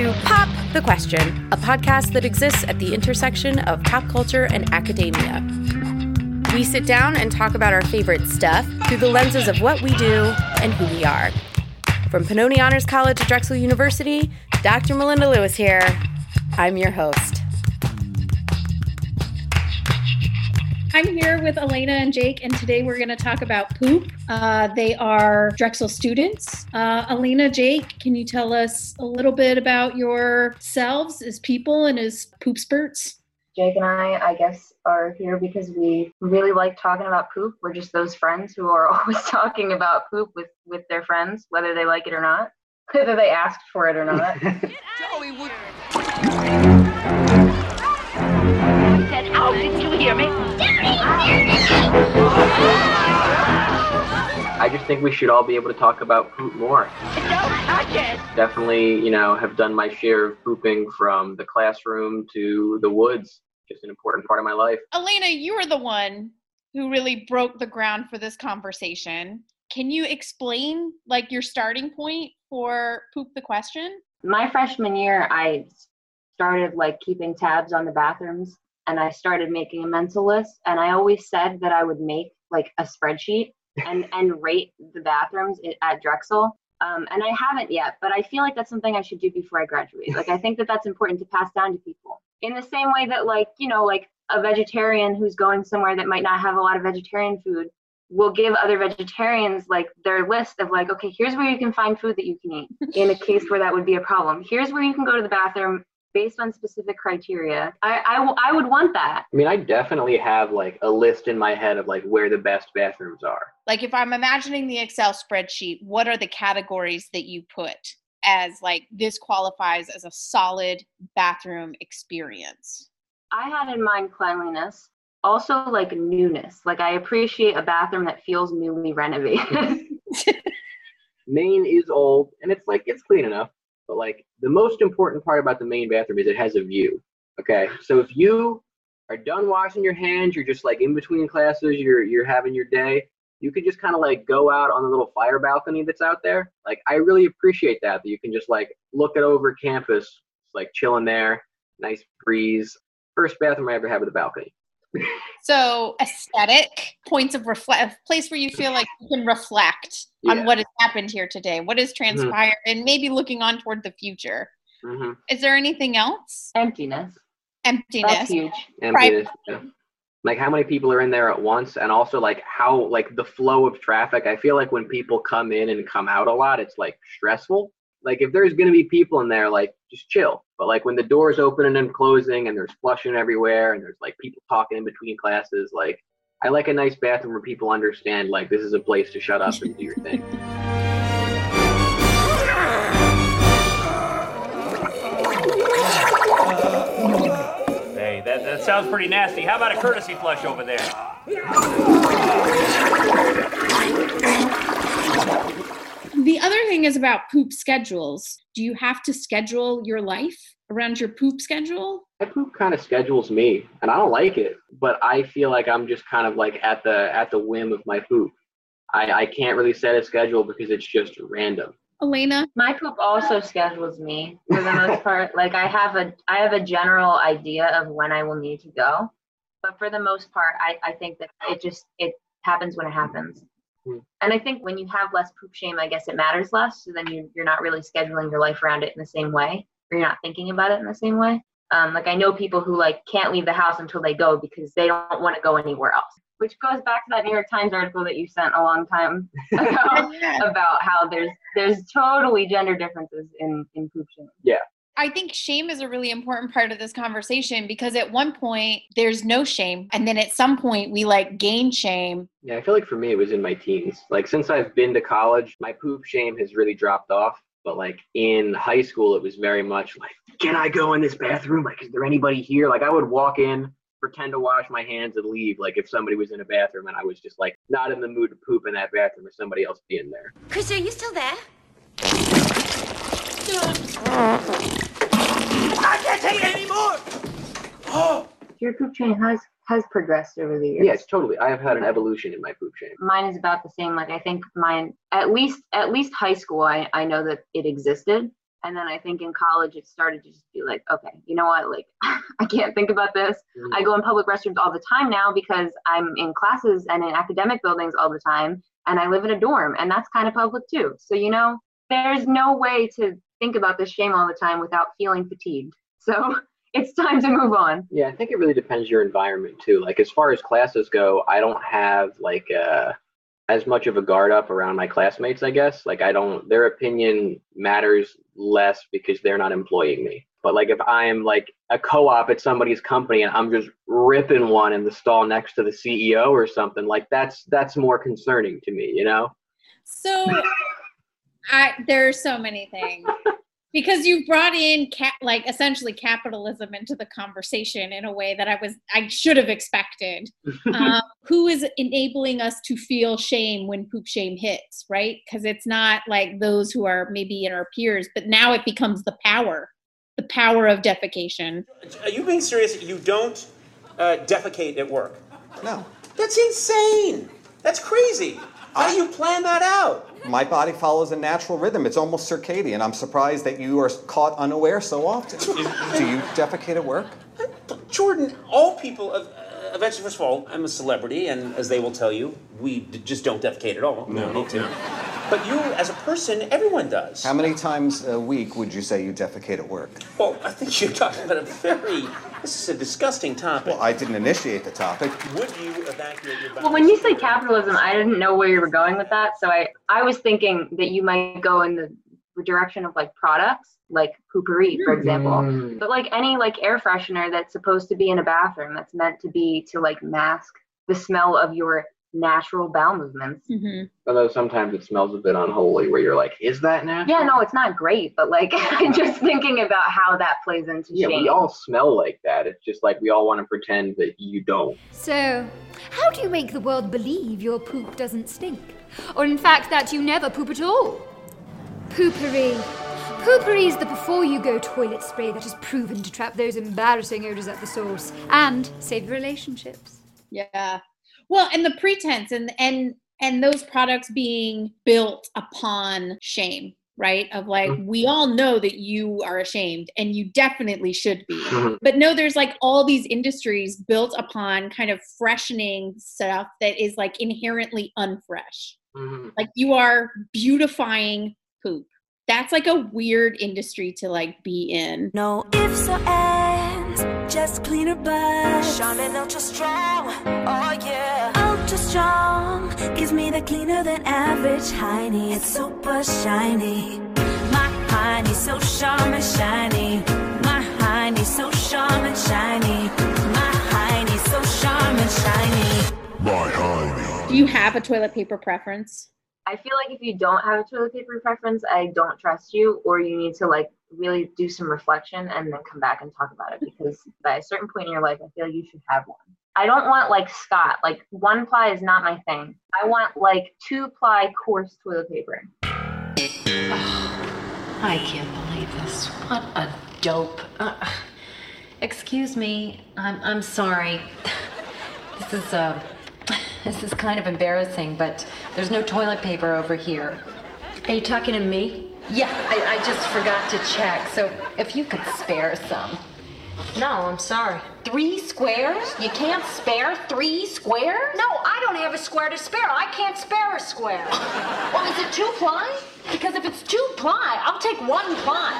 to Pop the Question, a podcast that exists at the intersection of pop culture and academia. We sit down and talk about our favorite stuff through the lenses of what we do and who we are. From Pennoni Honors College at Drexel University, Dr. Melinda Lewis here. I'm your host. I'm here with Elena and Jake, and today we're going to talk about poop. Uh, they are Drexel students. Uh, Elena, Jake, can you tell us a little bit about yourselves as people and as poop spurts? Jake and I, I guess, are here because we really like talking about poop. We're just those friends who are always talking about poop with, with their friends, whether they like it or not, whether they asked for it or not. Joey would. Said, "Oh, didn't you hear me?" I just think we should all be able to talk about poop more. Definitely, you know, have done my share of pooping from the classroom to the woods. Just an important part of my life. Elena, you were the one who really broke the ground for this conversation. Can you explain like your starting point for poop the question? My freshman year, I started like keeping tabs on the bathrooms and I started making a mental list. And I always said that I would make like a spreadsheet and and rate the bathrooms at Drexel. Um, and I haven't yet, but I feel like that's something I should do before I graduate. Like I think that that's important to pass down to people. In the same way that like you know like a vegetarian who's going somewhere that might not have a lot of vegetarian food will give other vegetarians like their list of like okay here's where you can find food that you can eat in a case where that would be a problem here's where you can go to the bathroom based on specific criteria. I, I, w- I would want that. I mean, I definitely have like a list in my head of like where the best bathrooms are. Like if I'm imagining the Excel spreadsheet, what are the categories that you put as like this qualifies as a solid bathroom experience? I had in mind cleanliness. Also, like newness. Like, I appreciate a bathroom that feels newly renovated. Maine is old and it's like, it's clean enough but like the most important part about the main bathroom is it has a view. Okay, so if you are done washing your hands, you're just like in between classes, you're you're having your day. You could just kind of like go out on the little fire balcony that's out there. Like I really appreciate that that you can just like look it over campus, like chilling there, nice breeze. First bathroom I ever had with a balcony. So aesthetic points of reflect, place where you feel like you can reflect yeah. on what has happened here today, what has mm-hmm. transpired, mm-hmm. and maybe looking on toward the future. Mm-hmm. Is there anything else? Emptiness. Emptiness. That's huge. Emptiness. Yeah. Like how many people are in there at once, and also like how like the flow of traffic. I feel like when people come in and come out a lot, it's like stressful. Like if there's gonna be people in there, like just chill. But like when the doors opening and closing, and there's flushing everywhere, and there's like people talking in between classes, like I like a nice bathroom where people understand like this is a place to shut up and do your thing. Hey, that, that sounds pretty nasty. How about a courtesy flush over there? The other thing is about poop schedules. Do you have to schedule your life around your poop schedule? my poop kind of schedules me and i don't like it but i feel like i'm just kind of like at the at the whim of my poop i i can't really set a schedule because it's just random elena my poop also schedules me for the most part like i have a i have a general idea of when i will need to go but for the most part i i think that it just it happens when it happens. And I think when you have less poop shame, I guess it matters less. So then you, you're not really scheduling your life around it in the same way, or you're not thinking about it in the same way. Um, like I know people who like can't leave the house until they go because they don't want to go anywhere else. Which goes back to that New York Times article that you sent a long time ago about how there's there's totally gender differences in in poop shame. Yeah. I think shame is a really important part of this conversation because at one point there's no shame and then at some point we like gain shame. Yeah, I feel like for me it was in my teens. Like since I've been to college, my poop shame has really dropped off. But like in high school, it was very much like, can I go in this bathroom? Like, is there anybody here? Like, I would walk in, pretend to wash my hands, and leave. Like, if somebody was in a bathroom and I was just like not in the mood to poop in that bathroom, or somebody else be in there. Chris, are you still there? I can't take it anymore. Oh. Your poop chain has has progressed over the years. Yes, totally. I have had an evolution in my poop chain. Mine is about the same. Like I think mine at least at least high school I, I know that it existed. And then I think in college it started to just be like, okay, you know what? Like, I can't think about this. Mhm. I go in public restrooms all the time now because I'm in classes and in academic buildings all the time, and I live in a dorm, and that's kind of public too. So, you know, there's no way to think about this shame all the time without feeling fatigued. So, it's time to move on. Yeah, I think it really depends your environment too. Like as far as classes go, I don't have like uh as much of a guard up around my classmates, I guess. Like I don't their opinion matters less because they're not employing me. But like if I'm like a co-op at somebody's company and I'm just ripping one in the stall next to the CEO or something, like that's that's more concerning to me, you know? So I there are so many things. Because you brought in cap, like essentially capitalism into the conversation in a way that I was I should have expected. um, who is enabling us to feel shame when poop shame hits, right? Because it's not like those who are maybe in our peers, but now it becomes the power, the power of defecation. Are you being serious? You don't uh, defecate at work? No. That's insane. That's crazy. How do you plan that out? My body follows a natural rhythm. It's almost circadian. I'm surprised that you are caught unaware so often. Do you defecate at work? Jordan, all people, uh, eventually, first of all, I'm a celebrity, and as they will tell you, we d- just don't defecate at all. We don't need to. But you, as a person, everyone does. How many times a week would you say you defecate at work? Well, I think you're talking about a very. This is a disgusting topic. Well, I didn't initiate the topic. Would you evacuate your bowels? Well, when you say capitalism, I didn't know where you were going with that. So I, I was thinking that you might go in the direction of like products, like Poo-Pourri, for example. Mm. But like any like air freshener that's supposed to be in a bathroom, that's meant to be to like mask the smell of your natural bowel movements. Mhm. Although sometimes it smells a bit unholy where you're like, is that natural? Yeah, no, it's not great, but like I'm just thinking about how that plays into Yeah, shame. we all smell like that. It's just like we all want to pretend that you don't. So, how do you make the world believe your poop doesn't stink? Or, in fact, that you never poop at all? Poo-Pourri. Poo-Pourri is the before you go toilet spray that is proven to trap those embarrassing odors at the source and save relationships. Yeah. Well, and the pretense and and and those products being built upon shame, right? Of like we all know that you are ashamed and you definitely should be. Mhm. But no, there's like all these industries built upon kind of freshening stuff that is like inherently unfresh. Mhm. Like you are beautifying poop. That's like a weird industry to like be in. No ifs or ands, just cleaner butts. Charmin Ultra Strong, oh yeah. Ultra Strong gives me the cleaner than average Hiney. It's super shiny. My Hiney so Charmin shiny. My Hiney so Charmin shiny. My Hiney so Charmin shiny. My hiney. Do you have a toilet paper preference? I feel like if you don't have a toilet paper preference, I don't trust you, or you need to like really do some reflection and then come back and talk about it because by a certain point in your life, I feel you should have one. I don't want like Scott, like one ply is not my thing. I want like two ply coarse toilet paper. I can't believe this. What a dope. Uh, excuse me. I'm I'm sorry. This is uh this is kind of embarrassing, but there's no toilet paper over here. Are you talking to me? Yeah, I, I just forgot to check. So if you could spare some. No, I'm sorry. Three squares? You can't spare three squares? No, I don't have a square to spare. I can't spare a square. well, is it two ply? Because if it's two ply, I'll take one ply.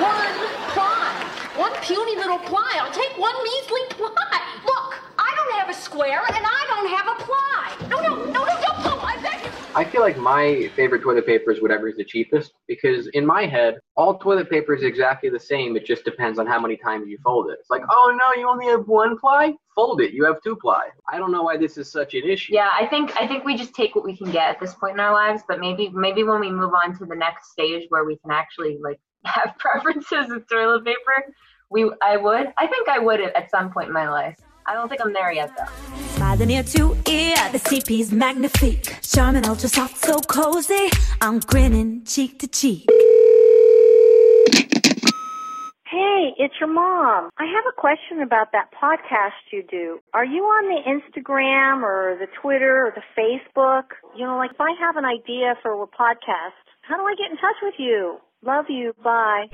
One ply. One puny little ply. I'll take one measly ply. Look, I don't have a square and I feel like my favorite toilet paper is whatever is the cheapest because in my head, all toilet paper is exactly the same. It just depends on how many times you fold it. It's like, oh no, you only have one ply? Fold it. You have two ply. I don't know why this is such an issue. Yeah, I think I think we just take what we can get at this point in our lives, but maybe maybe when we move on to the next stage where we can actually like have preferences with toilet paper, we I would. I think I would at some point in my life. I don't think I'm there yet though. Smiling ear to ear, the CP's magnifique. Charmin, Ultra Soft, so cozy. I'm grinning cheek to cheek. Hey, it's your mom. I have a question about that podcast you do. Are you on the Instagram or the Twitter or the Facebook? You know, like if I have an idea for a podcast, how do I get in touch with you? Love you. Bye.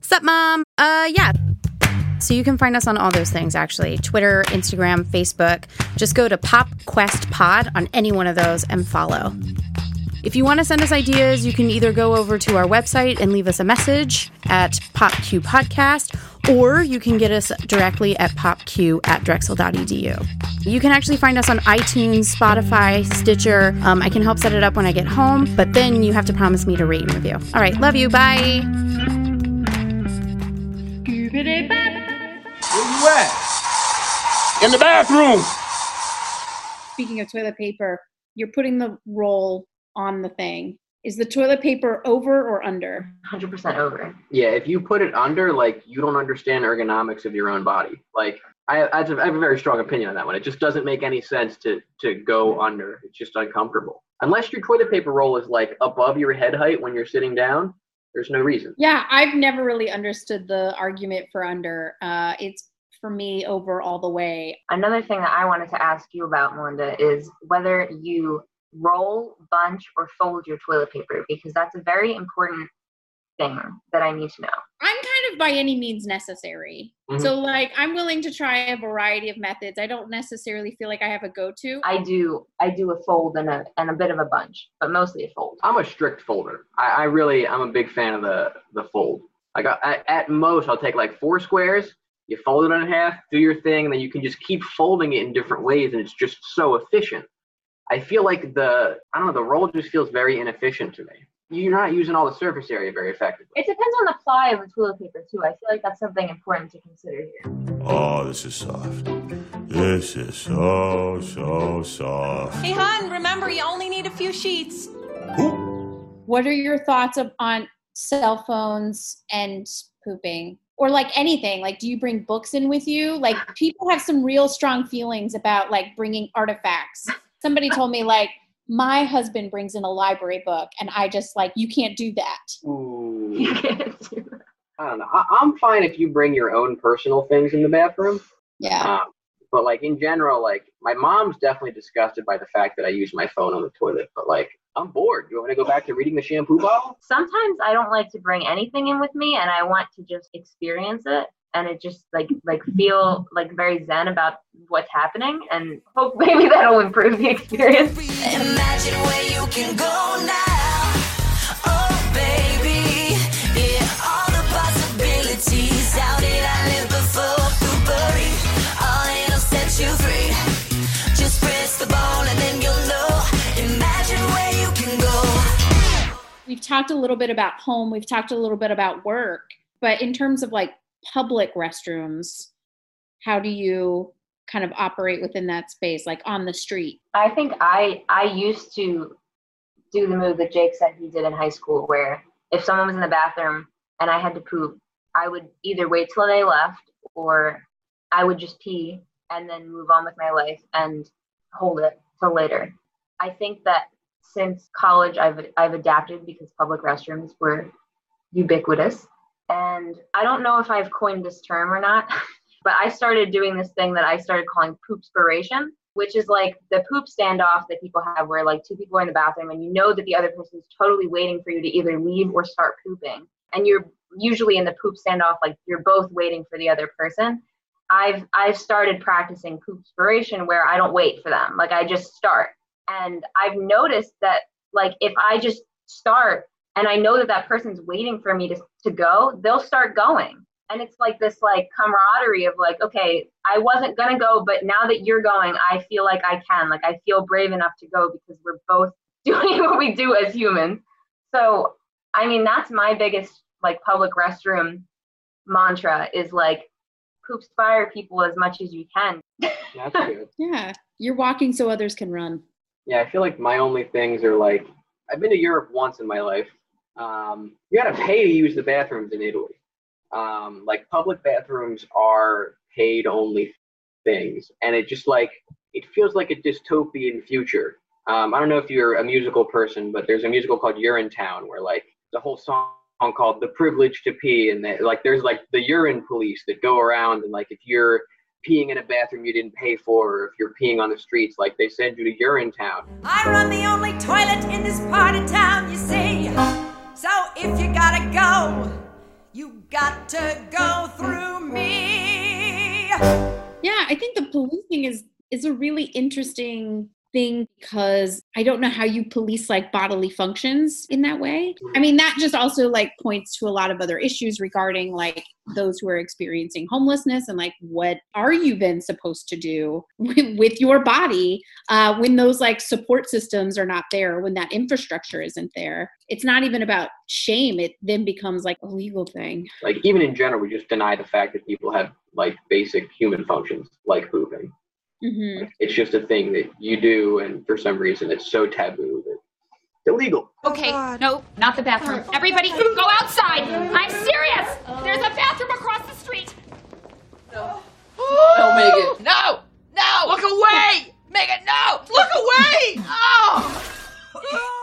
Sup, mom? Uh, yeah. So you can find us on all those things actually Twitter, Instagram, Facebook. Just go to Pop Quest Pod on any one of those and follow. If you want to send us ideas, you can either go over to our website and leave us a message at PopQ Podcast, or you can get us directly at popq at drexel.edu. You can actually find us on iTunes, Spotify, Stitcher. Um, I can help set it up when I get home, but then you have to promise me to rate and review. All right, love you. Bye. Where you at? In the bathroom. Speaking of toilet paper, you're putting the roll on the thing. Is the toilet paper over or under? 100% over. Yeah, if you put it under, like you don't understand ergonomics of your own body. Like I, I have a very strong opinion on that one. It just doesn't make any sense to to go under. It's just uncomfortable. Unless your toilet paper roll is like above your head height when you're sitting down, there's no reason. Yeah, I've never really understood the argument for under. Uh, it's for me over all the way. Another thing that I wanted to ask you about, Melinda, is whether you roll, bunch, or fold your toilet paper because that's a very important thing that I need to know. I'm kind of by any means necessary. Mhm. So like I'm willing to try a variety of methods. I don't necessarily feel like I have a go-to. I do I do a fold and a and a bit of a bunch, but mostly a fold. I'm a strict folder. I, I really I'm a big fan of the the fold. Like I, at, at most I'll take like four squares, you fold it in half, do your thing, and then you can just keep folding it in different ways, and it's just so efficient. I feel like the I don't know the roll just feels very inefficient to me. You're not using all the surface area very effectively. It depends on the ply of the toilet paper too. I feel like that's something important to consider here. Oh, this is soft. This is so, so soft. Hey, hon, remember you only need a few sheets. What are your thoughts of, on cell phones and pooping? Or like anything, like do you bring books in with you? Like people have some real strong feelings about like bringing artifacts. Somebody told me like my husband brings in a library book and I just like you can't do that. Ooh. I don't know. I, I'm fine if you bring your own personal things in the bathroom. Yeah. Um, but like in general, like my mom's definitely disgusted by the fact that I use my phone on the toilet. But like I'm bored. Do you want me to go back to reading the shampoo bottle? Sometimes I don't like to bring anything in with me and I want to just experience it and it just like like feel like very zen about what's happening and hope maybe that'll improve the experience. We've talked a little bit about home, we've talked a little bit about work, but in terms of like public restrooms, how do you kind of operate within that space, like on the street? I think I I used to do the move that Jake said he did in high school, where if someone was in the bathroom and I had to poop, I would either wait till they left or I would just pee and then move on with my life and hold it till later. I think that since college, I've I've adapted because public restrooms were ubiquitous, and I don't know if I've coined this term or not, but I started doing this thing that I started calling poopspiration, which is like the poop standoff that people have where like two people are in the bathroom and you know that the other person is totally waiting for you to either leave or start pooping. And you're usually in the poop standoff, like you're both waiting for the other person. I've I've started practicing poopspiration where I don't wait for them. Like I just start. And I've noticed that like if I just start and I know that that person's waiting for me to, to go, they'll start going. And it's like this like camaraderie of like, okay, I wasn't gonna go, but now that you're going, I feel like I can. Like I feel brave enough to go because we're both doing what we do as humans. So I mean that's my biggest like public restroom mantra is like poop fire people as much as you can. That's good. Yeah, you're walking so others can run. Yeah, I feel like my only things are like I've been to Europe once in my life. Um, you gotta pay to use the bathrooms in Italy. Um, like public bathrooms are paid only things, and it just like it feels like a dystopian future. Um, I don't know if you're a musical person, but there's a musical called Urinetown where like the whole song called "The Privilege to Pee," and they, like there's like the urine police that go around and like if you're peeing in a bathroom you didn't pay for, or if you're peeing on the streets, like they send you to Urine Town. I run the only toilet in this part of town, you see. So if you gotta go, you got to go through me. Yeah, I think the policing is is a really interesting thing because I don't know how you police like bodily functions in that way. I mean, that just also like points to a lot of other issues regarding like those who are experiencing homelessness and like what are you then supposed to do with, your body uh, when those like support systems are not there, when that infrastructure isn't there. It's not even about shame. It then becomes like a legal thing. Like even in general, we just deny the fact that people have like basic human functions like pooping. Mm-hmm. It's just a thing that you do, and for some reason, it's so taboo that it's illegal. Okay, no, not the bathroom. Everybody, go outside. I'm serious. There's a bathroom across the street. No, Megan. No! No! Look away! Megan, no! Look away! Oh!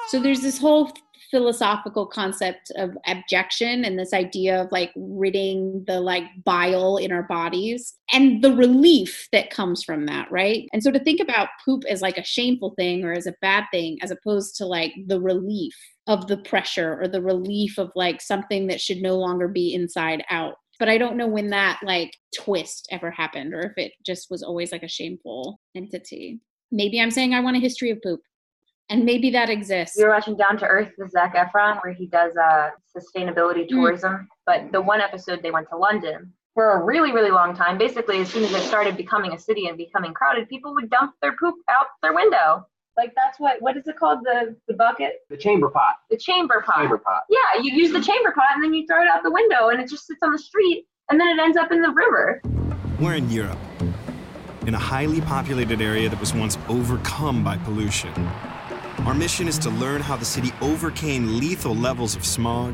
So there's this whole philosophical concept of abjection and this idea of like ridding the like bile in our bodies and the relief that comes from that, right? And so to think about poop as like a shameful thing or as a bad thing as opposed to like the relief of the pressure or the relief of like something that should no longer be inside out but I don't know when that like twist ever happened or if it just was always like a shameful entity. Maybe I'm saying I want a history of poop. And maybe that exists. We were watching Down to Earth with Zac Efron, where he does uh, sustainability tourism. But the one episode they went to London for a really, really long time. Basically, as soon as it started becoming a city and becoming crowded, people would dump their poop out their window. Like that's what what is it called? The the bucket, The chamber pot. the chamber pot. Chamber pot. Yeah, you use the chamber pot and then you throw it out the window, and it just sits on the street, and then it ends up in the river. We're in Europe, in a highly populated area that was once overcome by pollution. Our mission is to learn how the city overcame lethal levels of smog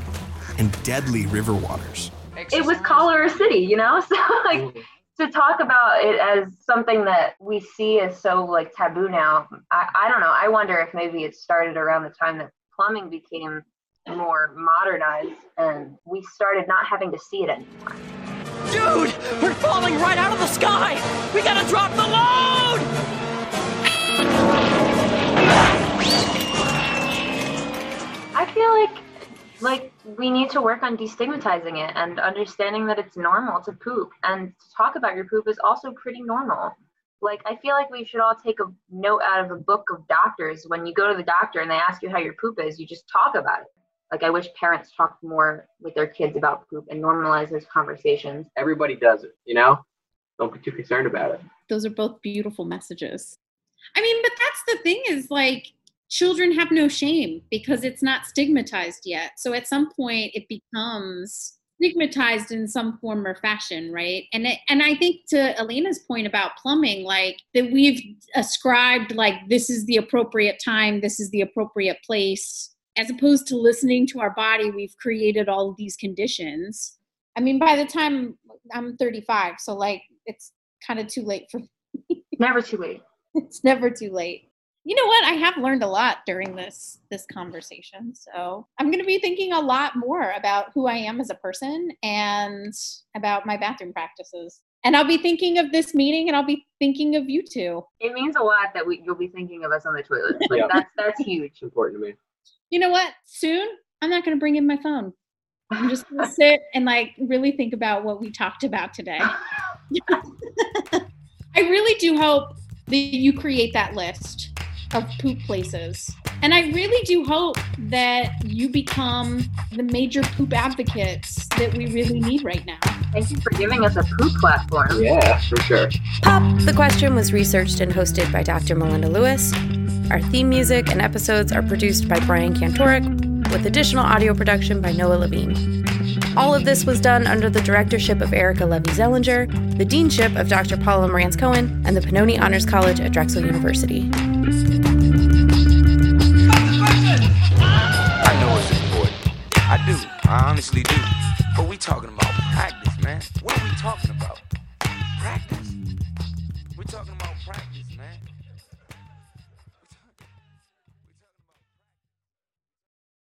and deadly river waters. it was cholera city you know so like to talk about it as something that we see as so like taboo now I, I don't know i wonder if maybe it started around the time that plumbing became more modernized and we started not having to see it anymore Dude, we're falling right out of the sky! We gotta drop the load! Feel like like we need to work on destigmatizing it and understanding that it's normal to poop and to talk about your poop is also pretty normal like i feel like we should all take a note out of a book of doctors when you go to the doctor and they ask you how your poop is you just talk about it like i wish parents talked more with their kids about poop and normalize those conversations Everybody does it, you know? Don't be too concerned about it. Those are both beautiful messages. I mean, but that's the thing is like children have no shame because it's not stigmatized yet. So at some point it becomes stigmatized in some form or fashion, right? And it, and I think to Elena's point about plumbing, like that we've ascribed like this is the appropriate time, this is the appropriate place, as opposed to listening to our body, we've created all of these conditions. I mean, by the time I'm 35, so like it's kind of too late for never too late. it's never too late. You know what? I have learned a lot during this this conversation. So I'm going to be thinking a lot more about who I am as a person and about my bathroom practices. And I'll be thinking of this meeting, and I'll be thinking of you two. it means a lot that we you'll be thinking of us on the toilet like Yeah. that's that's huge It's important to me. You know what? Soon I'm not going to bring in my phone. I'm just going to sit and like really think about what we talked about today. I really do hope that you create that list of poop places. And I really do hope that you become the major poop advocates that we really need right now. Thank you for giving us a poop platform. Yeah, for sure. Pop the Question was researched and hosted by Dr. Melinda Lewis. Our theme music and episodes are produced by Brian Kantorek, with additional audio production by Noah Levine. All of this was done under the directorship of Erica Levy Zellinger, the deanship of Dr. Paula Marantz Cohen, and the Pennoni Honors College at Drexel University. I know it's important. I do. I honestly do. But we talking about practice, man. What are we talking about?